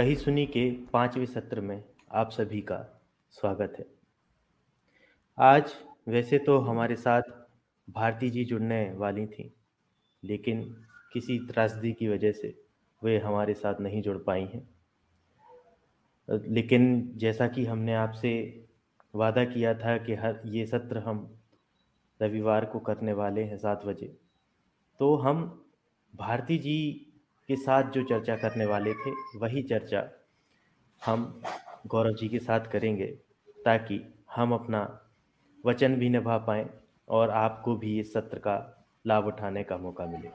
कही सुनी के पाँचवें सत्र में आप सभी का स्वागत है। आज वैसे तो हमारे साथ भारती जी जुड़ने वाली थी, लेकिन किसी त्रासदी की वजह से वे हमारे साथ नहीं जुड़ पाई हैं। लेकिन जैसा कि हमने आपसे वादा किया था कि हर, ये सत्र हम रविवार को करने वाले हैं सात बजे तो हम भारती जी के साथ जो चर्चा करने वाले थे, वही चर्चा हम गौरव जी के साथ करेंगे, ताकि हम अपना वचन भी निभा पाएँ और आपको भी इस सत्र का लाभ उठाने का मौका मिले।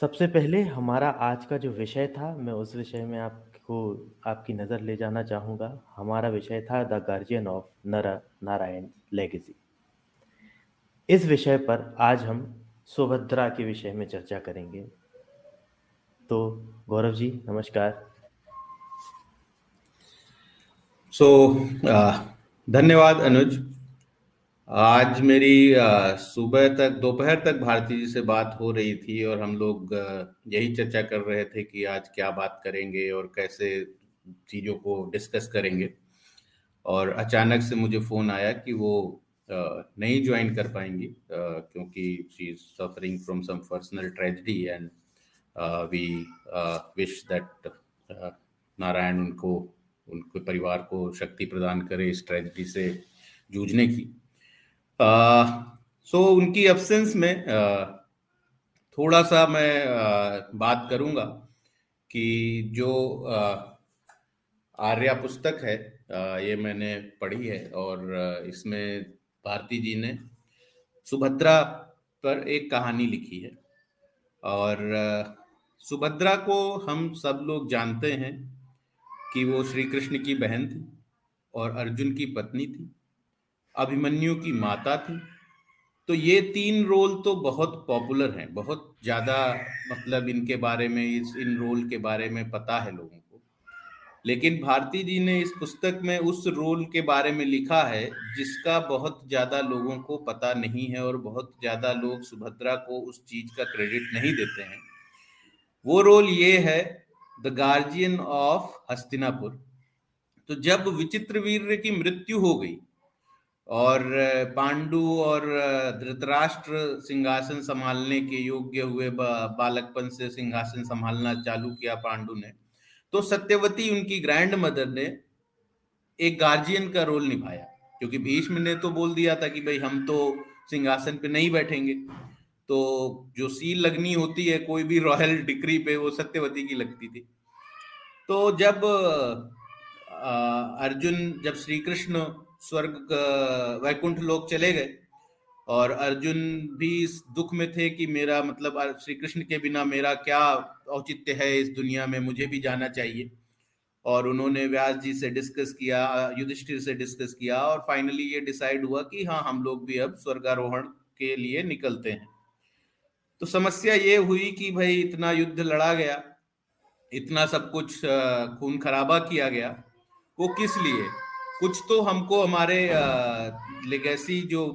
सबसे पहले हमारा आज का जो विषय था, मैं उस विषय में आपको, आपकी नज़र ले जाना चाहूँगा। हमारा विषय था the guardian of Nar, Narayan legacy. इस विषय पर आज हम सुभद्रा के विषय में चर्चा करेंगे। तो गौरव जी नमस्कार। सो so, धन्यवाद अनुज। आज मेरी सुबह तक दोपहर तक भारती जी से बात हो रही थी और हम लोग यही चर्चा कर रहे थे कि आज क्या बात करेंगे और कैसे चीज़ों को डिस्कस करेंगे। और अचानक से मुझे फ़ोन आया कि वो नहीं ज्वाइन कर पाएँगी। क्योंकि she is suffering from some personal tragedy and we wish that Narayan उनको, उनके परिवार को शक्ति प्रदान करे इस ट्रेजिडी से जूझने की। सो so उनकी एब्सेंस में थोड़ा सा मैं बात करूँगा कि जो आर्या पुस्तक है ये मैंने पढ़ी है और इसमें भारती जी ने सुभद्रा पर एक कहानी लिखी है। और सुभद्रा को हम सब लोग जानते हैं कि वो श्री कृष्ण की बहन थी और अर्जुन की पत्नी थी, अभिमन्यु की माता थी। तो ये तीन रोल तो बहुत पॉपुलर हैं, बहुत ज़्यादा मतलब इनके बारे में, इस, इन रोल के बारे में पता है लोगों को। लेकिन भारती जी ने इस पुस्तक में उस रोल के बारे में लिखा है, जिसका बहुत ज़्यादा लोगों को पता नहीं है और बहुत ज़्यादा लोग सुभद्रा को उस चीज़ का क्रेडिट नहीं देते हैं। वो रोल ये है, द गार्जियन ऑफ़ हस्तिनापुर। तो जब विचित्र वीर की मृत्यु हो गई और पांडु और धृतराष्ट्र सिंहासन संभालने के योग्य हुए बालकपन से सिंहासन संभालना चालू किया पांडु ने तो सत्यवती उनकी ग्रैंड मदर ने एक गार्जियन का रोल निभाया, क्योंकि भीष्म ने तो बोल दिया था कि भाई हम तो सिंहासन पे नहीं बैठेंगे। तो जो सील लगनी होती है, कोई भी रॉयल डिक्री पे, वो सत्यवती की लगती थी। तो जब अर्जुन, जब श्री कृष्ण स्वर्ग वैकुंठ लोक चले गए और अर्जुन भी इस दुख में थे कि मेरा मतलब श्री कृष्ण के बिना मेरा क्या औचित्य है इस दुनिया में, मुझे भी जाना चाहिए। और उन्होंने व्यास जी से डिस्कस किया, युधिष्ठिर से डिस्कस किया और फाइनली ये डिसाइड हुआ कि हाँ हम लोग भी अब स्वर्गारोहण के लिए निकलते हैं। तो समस्या ये हुई कि भाई इतना युद्ध लड़ा गया, इतना सब कुछ खून खराबा किया गया, वो किस लिए? कुछ तो हमको हमारे लेगेसी जो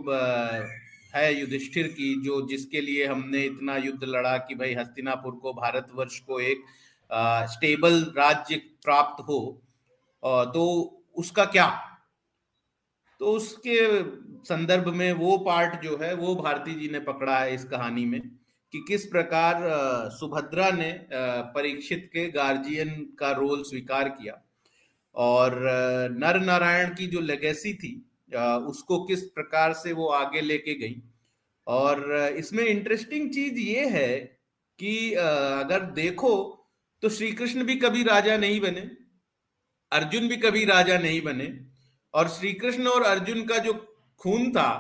है युधिष्ठिर की जो जिसके लिए हमने इतना युद्ध लड़ा कि भाई हस्तिनापुर को भारतवर्ष को एक आ, स्टेबल राज्य प्राप्त हो। आ, तो उसका क्या? तो उसके संदर्भ में वो पार्ट जो है वो भारती जी ने पकड़ा है इस कहानी में कि किस प्रकार सुभद्रा ने परीक्षित के गार्जियन का रोल स्वीकार किया। और नर नारायण की जो लेगेसी थी उसको किस प्रकार से वो आगे लेके गई। और इसमें इंटरेस्टिंग चीज़ ये है कि अगर देखो तो श्री कृष्ण भी कभी राजा नहीं बने, अर्जुन भी कभी राजा नहीं बने, और श्री कृष्ण और अर्जुन का जो खून था,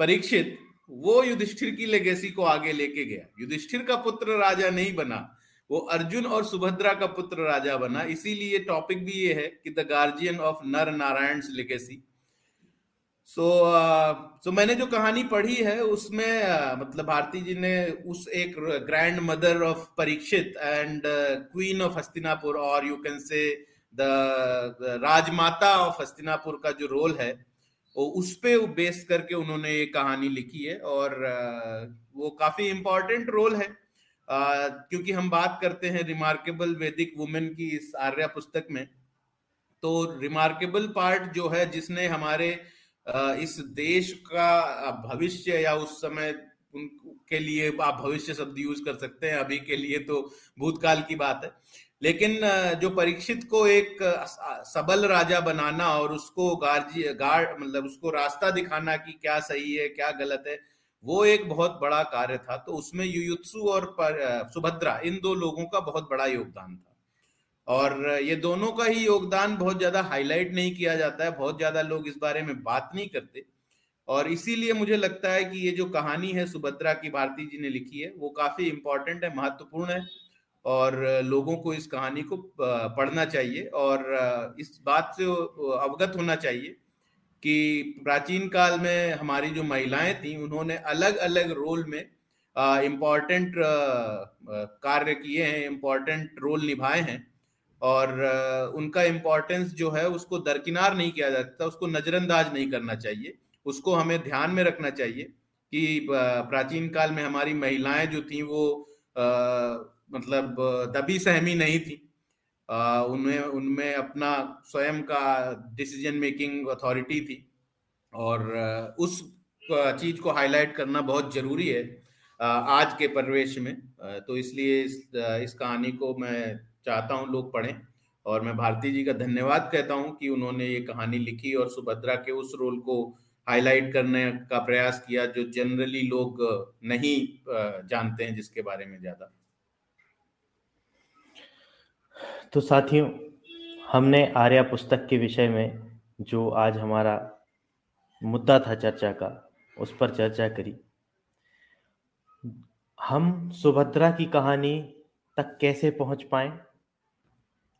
परीक्षित, वो युधिष्ठिर की लेगेसी को आगे लेके गया। युधिष्ठिर का पुत्र राजा नहीं बना, वो अर्जुन और सुभद्रा का पुत्र राजा बना। इसीलिए टॉपिक भी ये है कि the guardian of Nar Narayan legacy so so, so uh, मैंने जो कहानी पढ़ी है उसमें uh, मतलब भारती जी ने उस एक grandmother of Parikshit and queen of Hastinapur और you can say the Rajmata of Hastinapur का जो रोल है वो उस पे बेस करके उन्होंने ये कहानी लिखी है और uh, वो काफ़ी इम्पोर्टेंट रोल है। Uh, क्योंकि हम बात करते हैं रिमार्केबल वैदिक वुमेन की इस आर्या पुस्तक में तो रिमार्केबल पार्ट जो है जिसने हमारे इस देश का भविष्य या उस समय उनके लिए आप भविष्य शब्द यूज़ कर सकते हैं, अभी के लिए तो भूतकाल की बात है। लेकिन जो परीक्षित को एक सबल राजा बनाना और उसको गार्जी, गार्ड मतलब उसको रास्ता दिखाना कि क्या सही है, क्या गलत है, वो एक बहुत बड़ा कार्य था। तो उसमें युयुत्सु और सुभद्रा, इन दो लोगों का बहुत बड़ा योगदान था। और ये दोनों का ही योगदान बहुत ज़्यादा हाईलाइट नहीं किया जाता है, बहुत ज़्यादा लोग इस बारे में बात नहीं करते। और इसीलिए मुझे लगता है कि ये जो कहानी है सुभद्रा की, भारती जी ने लिखी है, वो काफ़ी इंपॉर्टेंट है, महत्वपूर्ण है और लोगों को इस कहानी को पढ़ना चाहिए और इस बात से अवगत होना चाहिए कि प्राचीन काल में हमारी जो महिलाएँ थी, उन्होंने अलग अलग रोल में इंपॉर्टेंट कार्य किए हैं इंपॉर्टेंट रोल निभाए हैं। और उनका इम्पोर्टेंस जो है उसको दरकिनार नहीं किया जाता उसको नजरअंदाज नहीं करना चाहिए। उसको हमें ध्यान में रखना चाहिए कि प्राचीन काल में हमारी महिलाएँ जो थी वो आ, मतलब दबी सहमी नहीं थी। उनमें उनमें अपना स्वयं का डिसीज़न मेकिंग अथॉरिटी थी। और उस चीज़ को हाईलाइट करना बहुत ज़रूरी है आज के परिवेश में। तो इसलिए इस, इस कहानी को मैं चाहता हूँ लोग पढ़ें। और मैं भारती जी का धन्यवाद कहता हूँ कि उन्होंने ये कहानी लिखी और सुभद्रा के उस रोल को हाईलाइट करने का प्रयास किया जो जनरली लोग नहीं जानते हैं, जिसके बारे में ज़्यादा। तो साथियों, हमने आर्या पुस्तक के विषय में जो आज हमारा मुद्दा था चर्चा का, उस पर चर्चा करी। हम सुभद्रा की कहानी तक कैसे पहुँच पाए?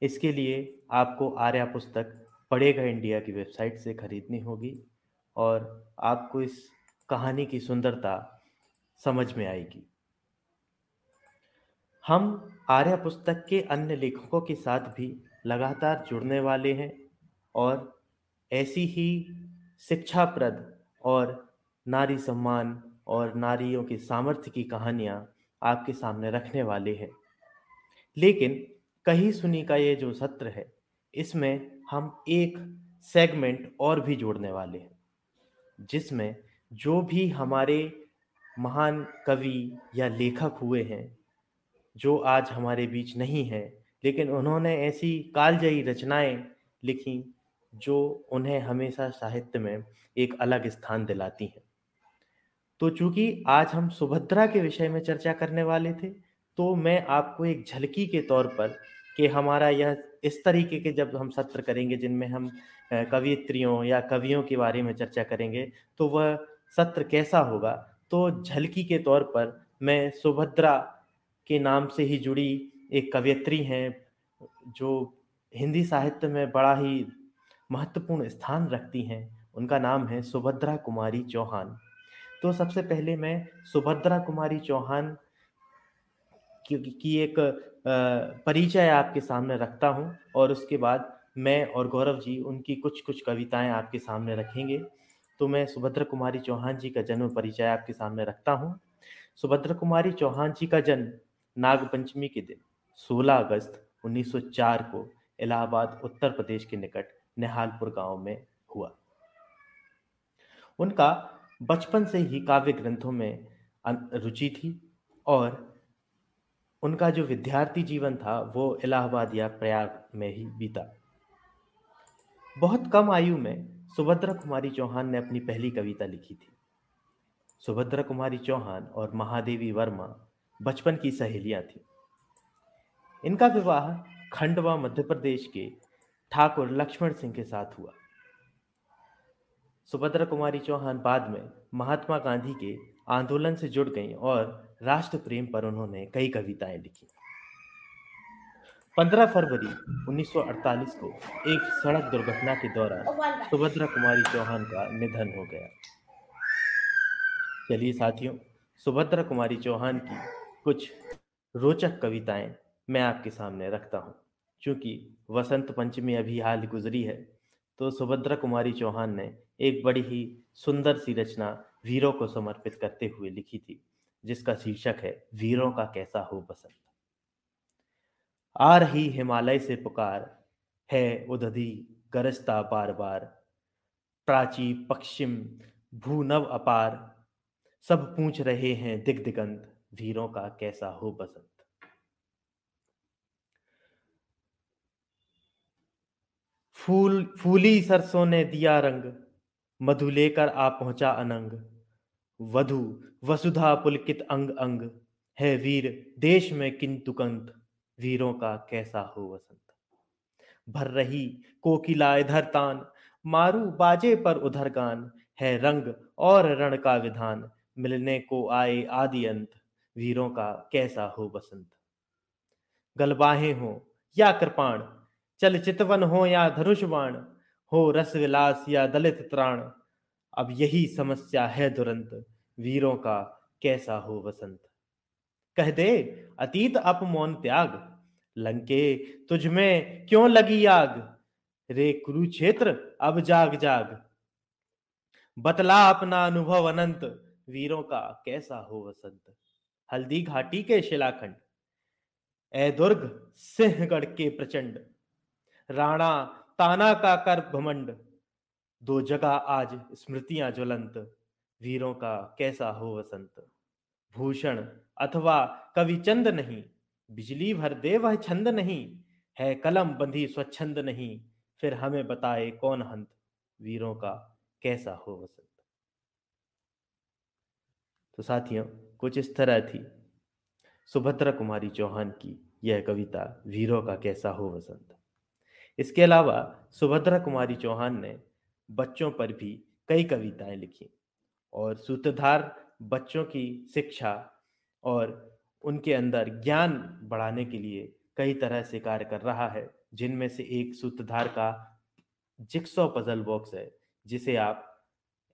इसके लिए आपको आर्या पुस्तक पढ़ेगा इंडिया की वेबसाइट से खरीदनी होगी और आपको इस कहानी की सुंदरता समझ में आएगी। हम आर्या पुस्तक के अन्य लेखकों के साथ भी लगातार जुड़ने वाले हैं और ऐसी ही शिक्षाप्रद और नारी सम्मान और नारियों के सामर्थ्य की कहानियाँ आपके सामने रखने वाले हैं। लेकिन कही सुनी का ये जो सत्र है, इसमें हम एक सेगमेंट और भी जोड़ने वाले हैं, जिसमें जो भी हमारे महान कवि या लेखक हुए हैं, जो आज हमारे बीच नहीं है, लेकिन उन्होंने ऐसी कालजयी रचनाएँ लिखी, जो उन्हें हमेशा साहित्य में एक अलग स्थान दिलाती हैं। तो चूँकि आज हम सुभद्रा के विषय में चर्चा करने वाले थे तो मैं आपको एक झलकी के तौर पर कि हमारा यह इस तरीके के जब हम सत्र करेंगे, जिनमें हम कवियत्रियों या कवियों के बारे में चर्चा करेंगे तो वह सत्र कैसा होगा? तो झलकी के तौर पर मैं सुभद्रा के नाम से ही जुड़ी एक कवियत्री हैं, जो हिंदी साहित्य में बड़ा ही महत्वपूर्ण स्थान रखती हैं। उनका नाम है सुभद्रा कुमारी चौहान। तो सबसे पहले मैं सुभद्रा कुमारी चौहान की एक परिचय आपके सामने रखता हूँ और उसके बाद मैं और गौरव जी उनकी कुछ कुछ कविताएँ आपके सामने रखेंगे। तो मैं सुभद्र कुमारी चौहान जी का जन्म परिचय आपके सामने रखता हूँ। सुभद्र कुमारी चौहान जी का जन्म नागपंचमी के दिन 16 अगस्त 1904 को इलाहाबाद, उत्तर प्रदेश के निकट निहालपुर गाँव में हुआ। उनका बचपन से ही काव्य ग्रंथों में रुचि थी और उनका जो विद्यार्थी जीवन था, वो इलाहाबाद या प्रयाग में ही बीता। बहुत कम आयु में सुभद्रा कुमारी चौहान ने अपनी पहली कविता लिखी थी। सुभद्रा कुमारी चौहान और महादेवी वर्मा बचपन की सहेलियाँ थी। इनका विवाह खंडवा मध्य प्रदेश के ठाकुर लक्ष्मण सिंह के साथ हुआ। सुभद्रा कुमारी चौहान बाद में महात्मा गांधी के आंदोलन से जुड़ गईं और राष्ट्र प्रेम पर उन्होंने कई कविताएँ लिखी। 15 फरवरी 1948 को एक सड़क दुर्घटना के दौरान सुभद्रा कुमारी चौहान का निधन हो गया। चलिए साथियों, सुभद्रा कुमारी चौहान की कुछ रोचक कविताएँ मैं आपके सामने रखता हूँ। क्योंकि वसंत पंचमी अभी हाल गुजरी है तो सुभद्रा कुमारी चौहान ने एक बड़ी ही सुंदर सी रचना वीरों को समर्पित करते हुए लिखी थी। जिसका शीर्षक है, वीरों का कैसा हो बसंत। आ रही हिमालय से पुकार है उदधी, गरजता बार बार प्राची, पश्चिम, भूनव अपार। सब पूछ रहे हैं दिग दिगंत वीरों का कैसा हो बसंत। फूल, फूली सरसों ने दिया रंग, मधु लेकर आ पहुँचा अनंग। वधु वसुधा पुलकित अंग अंग। है वीर, देश में किंतु कंत। वीरों का कैसा हो वसंत? भर रही कोकिला इधर तान। मारू बाजे पर उधर गान। है रंग और रण का विधान। मिलने को आए आदि अंत। वीरों का कैसा हो बसंत गलबाहे हो या कृपाण। चल चितवन हो या धनुषवाण हो रस विलास या दलित त्राण। अब यही समस्या है दुरंत। वीरों का कैसा हो वसंत। कह दे, अतीत अपमौन त्याग, लंके तुझ में क्यों लगी आग रे कुरुक्षेत्र अब जाग जाग। बतला अपना अनुभव अनंत, वीरों का कैसा हो वसंत? हल्दी घाटी के शिलाखंड ए दुर्ग सिंहगढ़ के प्रचंड। राणा ताना का कर घमंड, दो जगह आज स्मृतियाँ ज्वलंत। वीरों का कैसा हो वसंत? भूषण अथवा कवि चंद नहीं, बिजली भर दे वह छंद नहीं, है कलम बंधी स्वच्छंद नहीं, फिर हमें बताए कौन हंत? वीरों का कैसा हो वसंत? तो साथियों, कुछ इस तरह थी। सुभद्रा कुमारी चौहान की यह कविता, वीरों का कैसा हो वसंत? इसके अलावा सुभद्रा कुमारी चौहान ने बच्चों पर भी कई कविताएँ लिखी। और सूत्रधार बच्चों की शिक्षा और उनके अंदर ज्ञान बढ़ाने के लिए कई तरह से कार्य कर रहा है, जिनमें से एक सूत्रधार का जिक्सो पजल बॉक्स है, जिसे आप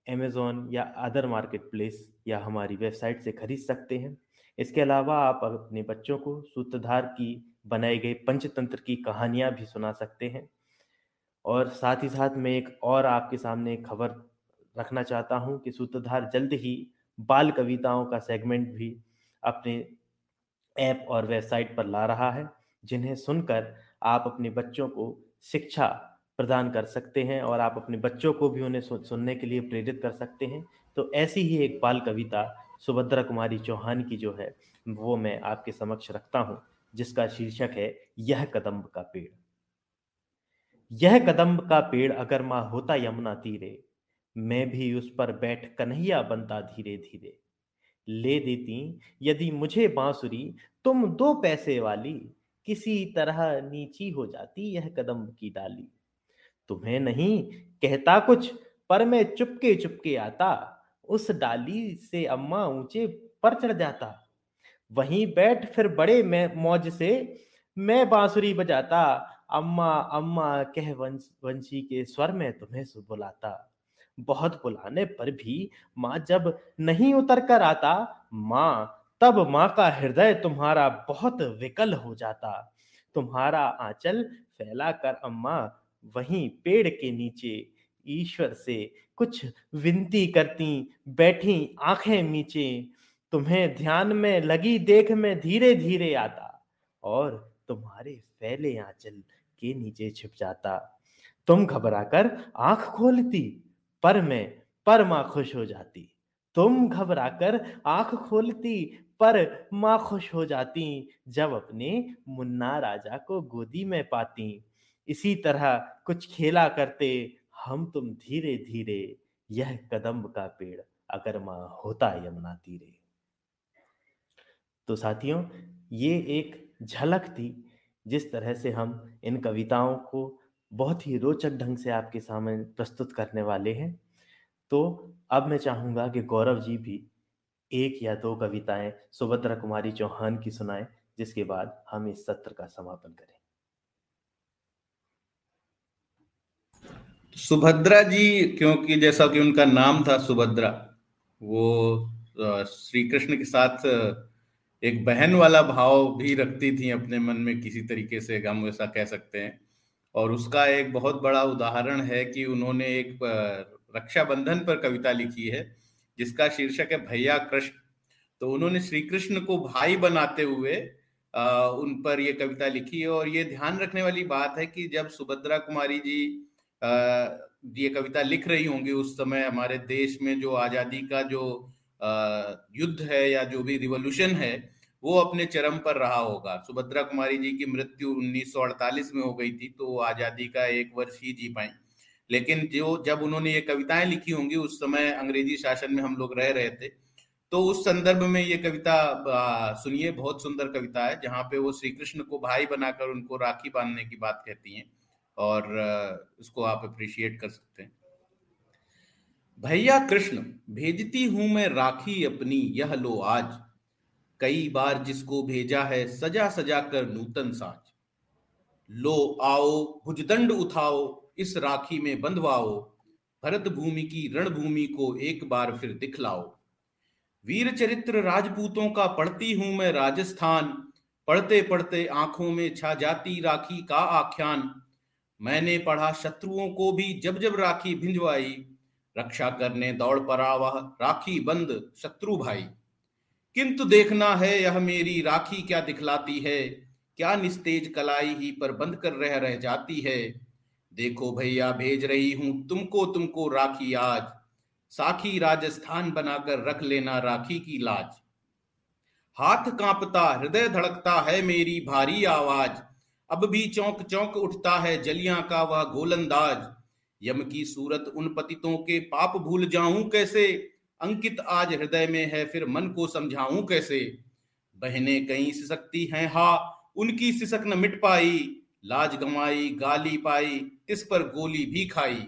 अमेजोन या अदर मार्केट प्लेस या हमारी वेबसाइट से खरीद सकते हैं। इसके अलावा आप अपने बच्चों को सूत्रधार की बनाई गई पंचतंत्र की कहानियाँ भी सुना सकते हैं। और साथ ही साथ मैं एक और आपके सामने खबर रखना चाहता हूँ कि सूत्रधार जल्द ही बाल कविताओं का सेगमेंट भी अपने ऐप और वेबसाइट पर ला रहा है, जिन्हें सुनकर आप अपने बच्चों को शिक्षा प्रदान कर सकते हैं और आप अपने बच्चों को भी उन्हें सुनने के लिए प्रेरित कर सकते हैं। तो ऐसी ही एक बाल कविता सुभद्रा कुमारी चौहान की जो है, वो मैं आपके समक्ष रखता हूँ, जिसका शीर्षक है, यह कदम्ब का पेड़। यह कदम्ब का पेड़ अगर माँ होता यमुना तीरे मैं भी उस पर बैठ कन्हैया बनता धीरे धीरे ले देती, यदि मुझे बांसुरी, तुम दो पैसे वाली, किसी तरह नीची हो जाती यह कदम की डाली। तुम्हें नहीं कहता कुछ, पर मैं चुपके चुपके आता, उस डाली से अम्मा ऊँचे पर चढ़ जाता। वहीं बैठ फिर बड़े मैं, मौज से, मैं बांसुरी बजाता, अम्मा अम्मा कह वंश, वंशी के स्वर में तुम्हें बुलाता बहुत बुलाने पर भी माँ जब नहीं उतर कर आता, माँ, तब माँ का हृदय तुम्हारा बहुत विकल हो जाता। तुम्हारा आंचल फैला कर अम्मा, वहीं पेड़ के नीचे ईश्वर से कुछ विनती करती, बैठी आँखें नीचे। तुम्हें ध्यान में लगी देख में धीरे धीरे आता और तुम्हारे फैले आंचल के नीचे छिप जाता। तुम घबराकर आँख खोलती पर मैं पर माँ खुश हो जाती। तुम घबराकर आँख खोलती, पर माँ खुश हो जाती, जब अपने मुन्ना राजा को गोदी में पाती। इसी तरह कुछ खेला करते, हम तुम धीरे धीरे यह कदम का पेड़ अगर माँ होता यमुना तीरे। तो साथियों, ये एक झलक थी, जिस तरह से हम इन कविताओं को बहुत ही रोचक ढंग से आपके सामने प्रस्तुत करने वाले हैं। तो अब मैं चाहूँगा कि गौरव जी भी एक या दो कविताएँ सुभद्रा कुमारी चौहान की सुनाएँ, जिसके बाद हम इस सत्र का समापन करें। सुभद्रा जी, क्योंकि जैसा कि उनका नाम था सुभद्रा, वो श्री कृष्ण के साथ, एक बहन वाला भाव भी रखती थी अपने मन में, किसी तरीके से हम ऐसा कह सकते हैं। और उसका एक बहुत बड़ा उदाहरण है कि उन्होंने एक रक्षाबंधन पर कविता लिखी है जिसका शीर्षक है भैया कृष्ण। तो उन्होंने श्री कृष्ण को भाई बनाते हुए आ, उन पर यह कविता लिखी है और ये ध्यान रखने वाली बात है कि जब सुभद्रा कुमारी जी आ, ये कविता लिख रही होंगी उस समय हमारे देश में जो आज़ादी का जो युद्ध है या जो भी रिवोल्यूशन है वो अपने चरम पर रहा होगा। सुभद्रा कुमारी जी की मृत्यु 1948 में हो गई थी तो आज़ादी का एक वर्ष ही जी पाई। लेकिन जो, जब उन्होंने ये कविताएँ लिखी होंगी, उस समय अंग्रेज़ी शासन में हम लोग रह रहे थे तो उस संदर्भ में ये कविता सुनिए, बहुत सुंदर कविता है, जहाँ पे वो श्री कृष्ण को भाई बनाकर उनको राखी बांधने की बात कहती हैं, और इसको आप अप्रिशिएट कर सकते हैं। भैया कृष्ण, भेजती हूँ मैं राखी अपनी, यह लो आज। कई बार जिसको भेजा है, सजा सजा कर नूतन साज। लो आओ, भुजदंड उठाओ, इस राखी में बंधवाओ, भरत भूमि की रणभूमि को एक बार फिर दिखलाओ। वीर चरित्र राजपूतों का पढ़ती हूँ मैं राजस्थान, पढ़ते पढ़ते आँखों में छा जाती राखी का आख्यान। मैंने पढ़ा शत्रुओं को भी जब जब राखी भिंजवाई, रक्षा करने दौड़ पड़ा वह राखी बंद शत्रु भाई। किंतु देखना है यह मेरी राखी क्या दिखलाती है? क्या निस्तेज कलाई ही पर बंद कर रह रह जाती है? देखो भैया, भेज रही हूँ तुमको तुमको राखी आज। साखी राजस्थान बनाकर रख लेना राखी की लाज। हाथ कांपता, हृदय धड़कता है मेरी भारी आवाज़। अब भी चौंक चौंक उठता है जलिया का वह गोलंदाज। यम की सूरत उन पतितों के पाप भूल जाऊँ कैसे? अंकित आज हृदय में है, फिर मन को समझाऊं कैसे? बहने कहीं सिसकती हैं, हा, उनकी सिसक न मिट पाई। लाज गमाई गाली पाई, इस पर गोली भी खाई।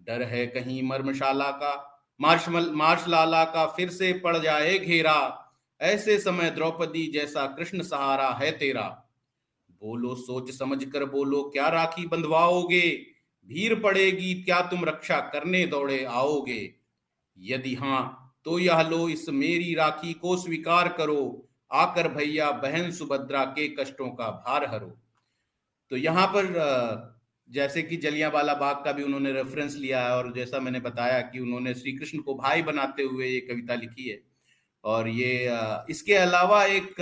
डर है कहीं मर्मशाला का, मार्शमल, मार्शलाला का फिर से पड़ जाए घेरा। ऐसे समय द्रौपदी जैसा कृष्ण सहारा है तेरा। बोलो, सोच समझ कर बोलो, क्या राखी बंधवाओगे? भीड़ पड़ेगी, क्या तुम रक्षा करने दौड़े आओगे? यदि हाँ तो यह लो, इस मेरी राखी को स्वीकार करो। आकर भैया बहन सुभद्रा के कष्टों का भार हरो। तो यहाँ पर जैसे कि जलियांवाला बाग का भी उन्होंने रेफरेंस लिया है और जैसा मैंने बताया कि उन्होंने श्री कृष्ण को भाई बनाते हुए ये कविता लिखी है। और ये इसके अलावा एक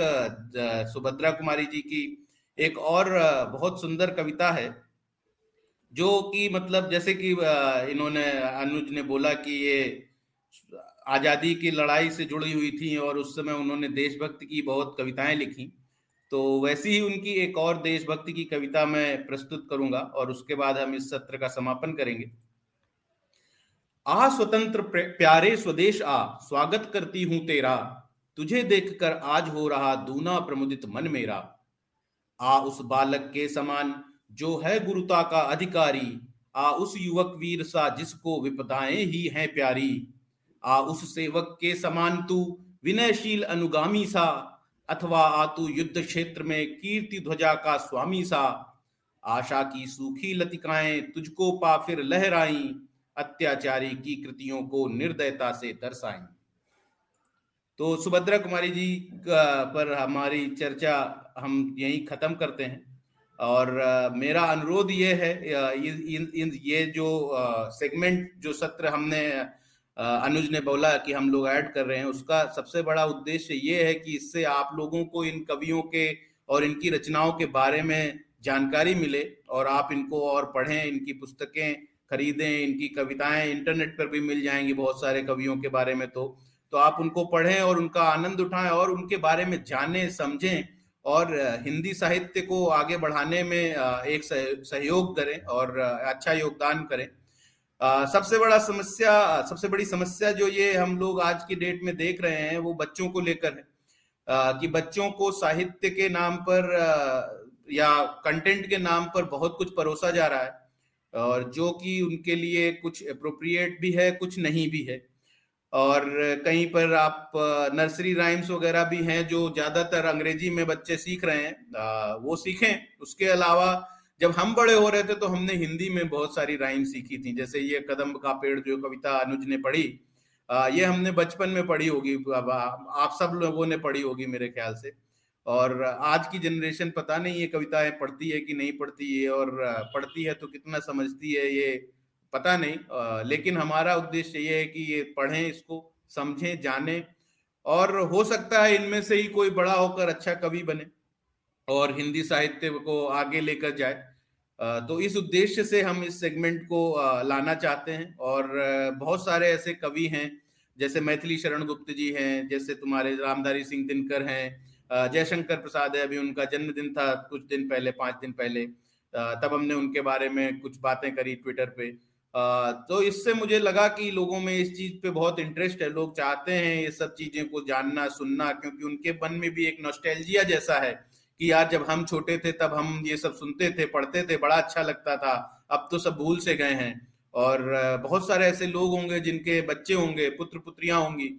सुभद्रा कुमारी जी की एक और बहुत सुंदर कविता है, जो कि मतलब जैसे कि इन्होंने, अनुज ने बोला कि ये आज़ादी की लड़ाई से जुड़ी हुई थी और उस समय उन्होंने देशभक्ति की बहुत कविताएँ लिखी। तो वैसी ही उनकी एक और देशभक्ति की कविता मैं प्रस्तुत करूँगा और उसके बाद हम इस सत्र का समापन करेंगे। आ स्वतंत्र प्यारे स्वदेश आ, स्वागत करती हूँ तेरा। तुझे देखकर आज हो रहा दूना प्रमुदित मन मेरा। आ उस बालक के समान जो है गुरुता का अधिकारी। आ उस युवक वीर सा जिसको विपदाएँ ही हैं प्यारी। आ उस सेवक के समान तू विनयशील अनुगामी सा अथवा आ तू युद्ध क्षेत्र में कीर्ति ध्वजा का स्वामी सा। आशा की सूखी लतिकाएँ तुझको पा फिर लहराई अत्याचारी की कृतियों को निर्दयता से दर्शाई। तो सुभद्रा कुमारी जी पर हमारी चर्चा हम यही खत्म करते हैं। और मेरा अनुरोध ये है इन, इन ये जो सेगमेंट जो सत्र हमने अनुज ने बोला कि हम लोग ऐड कर रहे हैं। उसका सबसे बड़ा उद्देश्य ये है कि इससे आप लोगों को इन कवियों के और इनकी रचनाओं के बारे में जानकारी मिले और आप इनको और पढ़ें, इनकी पुस्तकें खरीदें, इनकी कविताएँ इंटरनेट पर भी मिल जाएँगी बहुत सारे कवियों के बारे में तो। तो आप उनको पढ़ें और उनका आनंद उठाएँ और उनके बारे में जानें, समझें और हिंदी साहित्य को आगे बढ़ाने में एक सहयोग करें और अच्छा योगदान करें। सबसे बड़ा समस्या, सबसे बड़ी समस्या जो ये हम लोग आज की डेट में देख रहे हैं, वो बच्चों को लेकर है। कि बच्चों को साहित्य के नाम पर या कंटेंट के नाम पर बहुत कुछ परोसा जा रहा है, और जो कि उनके लिए कुछ अप्रोप्रिएट भी है, कुछ नहीं भी है। और कहीं पर आप नर्सरी राइम्स वगैरह भी हैं, जो ज़्यादातर अंग्रेज़ी में बच्चे सीख रहे हैं वो सीखें। उसके अलावा जब हम बड़े हो रहे थे तो हमने हिंदी में बहुत सारी राइम सीखी थी, जैसे ये कदम का पेड़ जो कविता अनुज ने पढ़ी ये हमने बचपन में पढ़ी होगी आप सब लोगों ने पढ़ी होगी मेरे ख्याल से। और आज की जनरेशन पता नहीं ये कविताएँ पढ़ती है कि नहीं पढ़ती है, और पढ़ती है तो कितना समझती है ये पता नहीं लेकिन हमारा उद्देश्य ये है कि ये पढ़ें इसको, समझें, जाने, और हो सकता है इनमें से ही कोई बड़ा होकर अच्छा कवि बने। और हिंदी साहित्य को आगे लेकर जाए। तो इस उद्देश्य से हम इस सेगमेंट को लाना चाहते हैं और बहुत सारे ऐसे कवि हैं, जैसे मैथिली शरण गुप्त जी हैं, जैसे तुम्हारे रामधारी सिंह दिनकर हैं जयशंकर प्रसाद है, अभी उनका जन्मदिन था कुछ दिन पहले, पाँच दिन पहले। तब हमने उनके बारे में कुछ बातें करी ट्विटर पे। तो इससे मुझे लगा कि लोगों में इस चीज़ पे बहुत इंटरेस्ट है, लोग चाहते हैं ये सब चीज़ें को जानना, सुनना, क्योंकि उनके मन में भी एक नॉस्टैल्जिया जैसा है। कि यार जब हम छोटे थे तब हम ये सब सुनते थे, पढ़ते थे, बड़ा अच्छा लगता था। अब तो सब भूल से गए हैं। और बहुत सारे ऐसे लोग होंगे जिनके बच्चे होंगे, पुत्र पुत्रियाँ होंगी,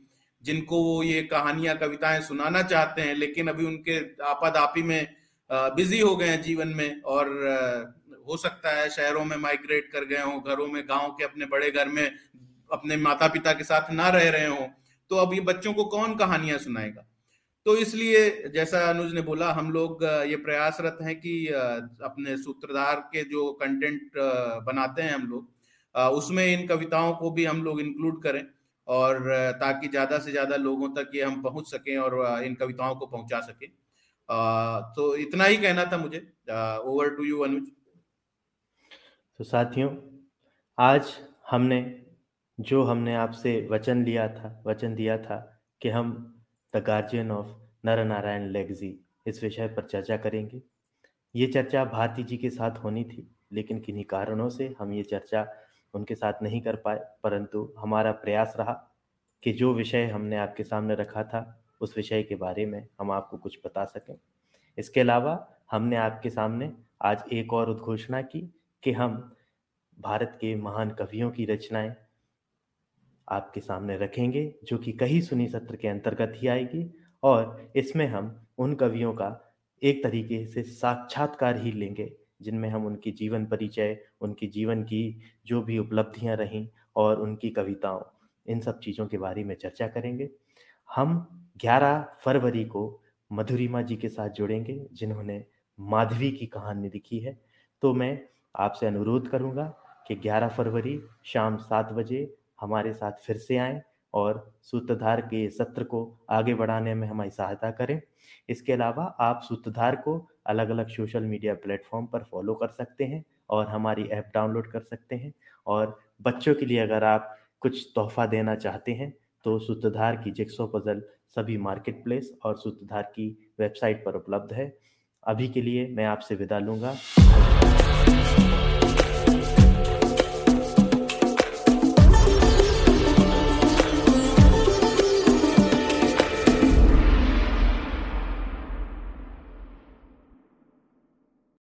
जिनको वो ये कहानियाँ, कविताएँ सुनाना चाहते हैं, लेकिन अभी उनके आपादापी में बिज़ी हो गए हैं जीवन में। और हो सकता है शहरों में माइग्रेट कर गए हों, घरों में, गाँव के अपने बड़े घर में अपने माता पिता के साथ ना रह रहे हों। तो अब ये बच्चों को कौन कहानियाँ सुनाएगा? तो इसलिए जैसा अनुज ने बोला, हम लोग ये प्रयासरत हैं कि अपने सूत्रधार के जो कंटेंट बनाते हैं हम लोग उसमें इन कविताओं को भी हम लोग इंक्लूड करें और ताकि ज़्यादा से ज़्यादा लोगों तक ये हम पहुँच सकें और इन कविताओं को पहुँचा सकें। तो इतना ही कहना था मुझे। Over to you Anuj. तो साथियों, आज हमने, जो हमने आपसे वचन लिया था, वचन दिया था कि हम the guardian of Nar Narayan लेगजी इस विषय पर चर्चा करेंगे। ये चर्चा भारती जी के साथ होनी थी, लेकिन किन्हीं कारणों से हम ये चर्चा उनके साथ नहीं कर पाए, परंतु हमारा प्रयास रहा कि जो विषय हमने आपके सामने रखा था, उस विषय के बारे में हम आपको कुछ बता सकें। इसके अलावा हमने आपके सामने आज एक और उद्घोषणा की कि हम भारत के महान कवियों की रचनाएँ आपके सामने रखेंगे, जो कि कही सुनी सत्र के अंतर्गत ही आएगी और इसमें हम उन कवियों का एक तरीके से साक्षात्कार ही लेंगे, जिनमें हम उनकी जीवन परिचय, उनकी जीवन की जो भी उपलब्धियाँ रहीं और उनकी कविताओं, इन सब चीज़ों के बारे में चर्चा करेंगे। हम 11 फरवरी को मधुरिमा जी के साथ जुड़ेंगे, जिन्होंने माधवी की कहानी लिखी है। तो मैं आपसे अनुरोध करूँगा कि 11 फरवरी शाम सात बजे हमारे साथ फिर से आएँ और सूत्रधार के सत्र को आगे बढ़ाने में हमारी सहायता करें इसके अलावा आप सूत्रधार को अलग अलग सोशल मीडिया प्लेटफॉर्म पर फॉलो कर सकते हैं और हमारी ऐप डाउनलोड कर सकते हैं और बच्चों के लिए अगर आप कुछ तोहफा देना चाहते हैं तो सूत्रधार की जिक्सो पजल सभी मार्केट प्लेस और सूत्रधार की वेबसाइट पर उपलब्ध है अभी के लिए मैं आपसे विदा लूँगा.